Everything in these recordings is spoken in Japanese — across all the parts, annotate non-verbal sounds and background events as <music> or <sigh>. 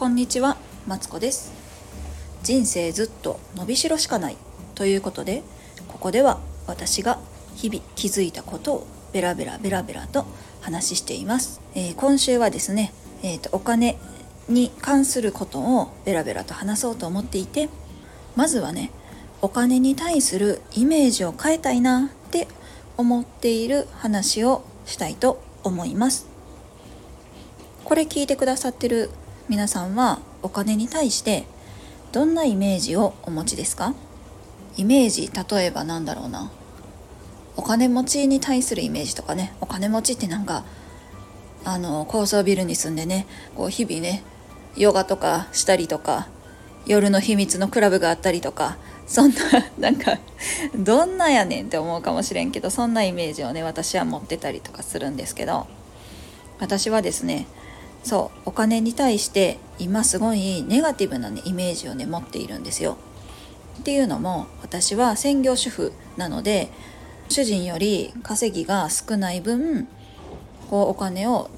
こんにちはマツコです。人生ずっと伸びしろしかない。ということでここでは私が日々気づいたことをベラベラベラベラと話しています、えー、今週はですね、えーと、お金に関することをベラベラと話そうと思っていてまずはねお金に対するイメージを変えたいなって思っている話をしたいと思います。これ聞いてくださってる皆さんはお金に対してどんなイメージをお持ちですか？イメージ例えばなんだろうな。お金持ちに対するイメージとかね。お金持ちってなんかあの高層ビルに住んでねこう日々ねヨガとかしたりとか夜の秘密のクラブがあったりとかそんな <laughs> なんかどんなやねんって思うかもしれんけどそんなイメージをね私は持ってたりとかするんですけど私はですねそうお金に対して今すごいネガティブな、ね、イメージをね持っているんですよ。っていうのも私は専業主婦なので主人より稼ぎが少ない分こうお金を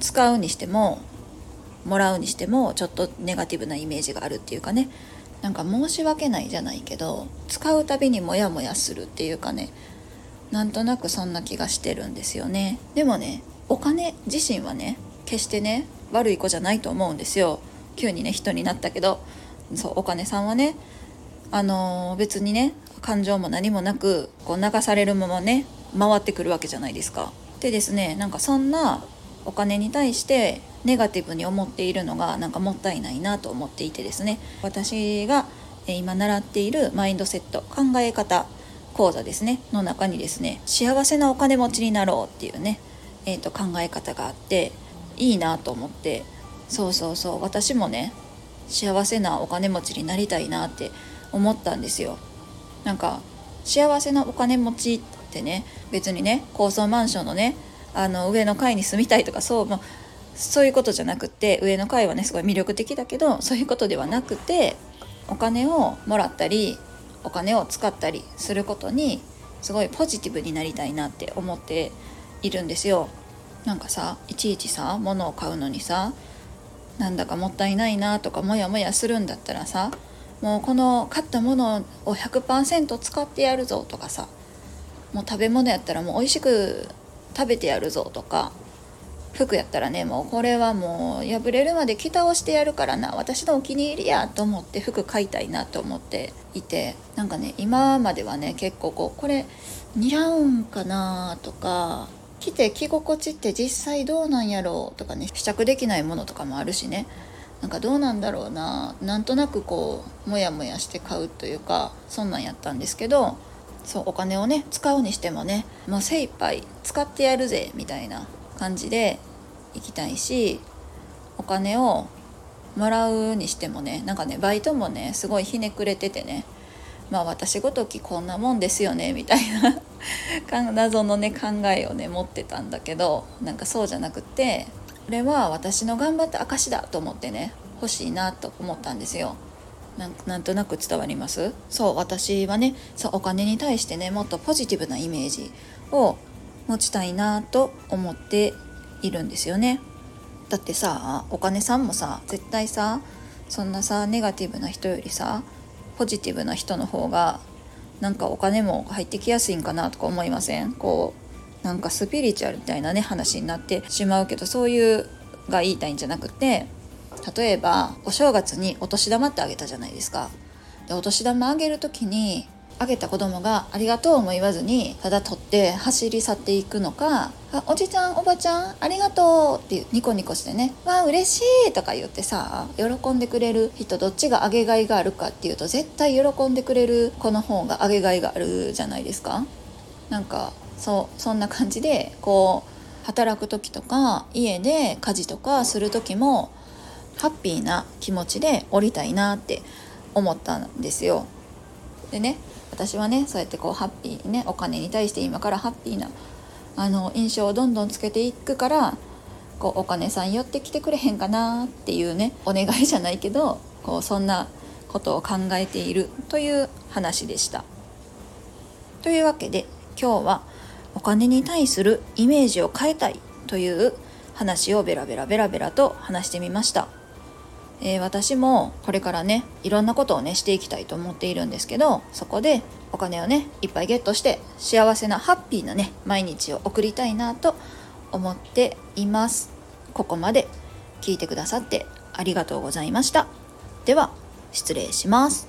使うにしてももらうにしてもちょっとネガティブなイメージがあるっていうかね。なんか申し訳ないじゃないけど使うたびにモヤモヤするっていうかね。なんとなくそんな気がしてるんですよね。でもねお金自身はね決してね悪い子じゃないと思うんですよ。急にね人になったけど。そうお金さんはねあのー、別にね感情も何もなくこう流されるままね回ってくるわけじゃないですか。でですねなんかそんなお金に対してネガティブに思っているのがなんかもったいないなと思っていてですね。私が今習っているマインドセット考え方講座ですね。の中にですね幸せなお金持ちになろうっていうね、えー、と考え方があって。いいなと思って。そうそうそう。私もね幸せなお金持ちになりたいなって思ったんですよ。なんか幸せなお金持ちってね別にね高層マンションのねあの上の階に住みたいとかそう、まあ、そういうことじゃなくて上の階はねすごい魅力的だけどそういうことではなくてお金をもらったりお金を使ったりすることにすごいポジティブになりたいなって思っているんですよ。なんかさいちいちさ物を買うのにさなんだかもったいないなとかモヤモヤするんだったらさもうこの買ったものを100%使ってやるぞとかさもう食べ物やったらもう美味しく食べてやるぞとか服やったらねもうこれはもう破れるまで着倒してやるからな私のお気に入りやと思って服買いたいなと思っていてなんかね今まではね結構こうこれ似合うんかなとか着て着心地って実際どうなんやろうとかね試着できないものとかもあるしね。なんかどうなんだろうな。なんとなくこうモヤモヤして買うというかそんなんやったんですけどそうお金をね使うにしてもねもう精一杯使ってやるぜみたいな感じで行きたいしお金をもらうにしてもねなんかねバイトもねすごいひねくれててねまあ私ごときこんなもんですよねみたいな <laughs> 謎のね考えをね持ってたんだけどなんかそうじゃなくてこれは私の頑張った証だと思ってね欲しいなと思ったんですよ。なんとなく伝わります？そう私はねそうお金に対してねもっとポジティブなイメージを持ちたいなと思っているんですよねだってさお金さんもさ絶対さそんなさネガティブな人よりさポジティブな人の方がなんかお金も入ってきやすいんかなとか思いません？こうなんかスピリチュアルみたいなね話になってしまうけどそういうが言いたいんじゃなくて例えばお正月にお年玉ってあげたじゃないですか。でお年玉あげる時にあげた子供がありがとうも言わずにただ取って走り去っていくのか「あおじちゃんおばちゃんありがとう」ってニコニコしてね「わあ嬉しい」とか言ってさ喜んでくれる人どっちがあげがいがあるかっていうと絶対喜んでくれる子の方があげがいがあるじゃないですか。なんかそうそんな感じでこう働く時とか家で家事とかする時もハッピーな気持ちで降りたいなって思ったんですよ。でね私はねそうやってこうハッピーねお金に対して今からハッピーなあの印象をどんどんつけていくからこうお金さん寄ってきてくれへんかなっていうねお願いじゃないけどこうそんなことを考えているという話でした。というわけで今日はお金に対するイメージを変えたいという話をベラベラベラベラと話してみました。えー、私もこれからねいろんなことをねしていきたいと思っているんですけどそこでお金をねいっぱいゲットして幸せなハッピーなね毎日を送りたいなと思っています。ここまで聞いてくださってありがとうございました。では失礼します。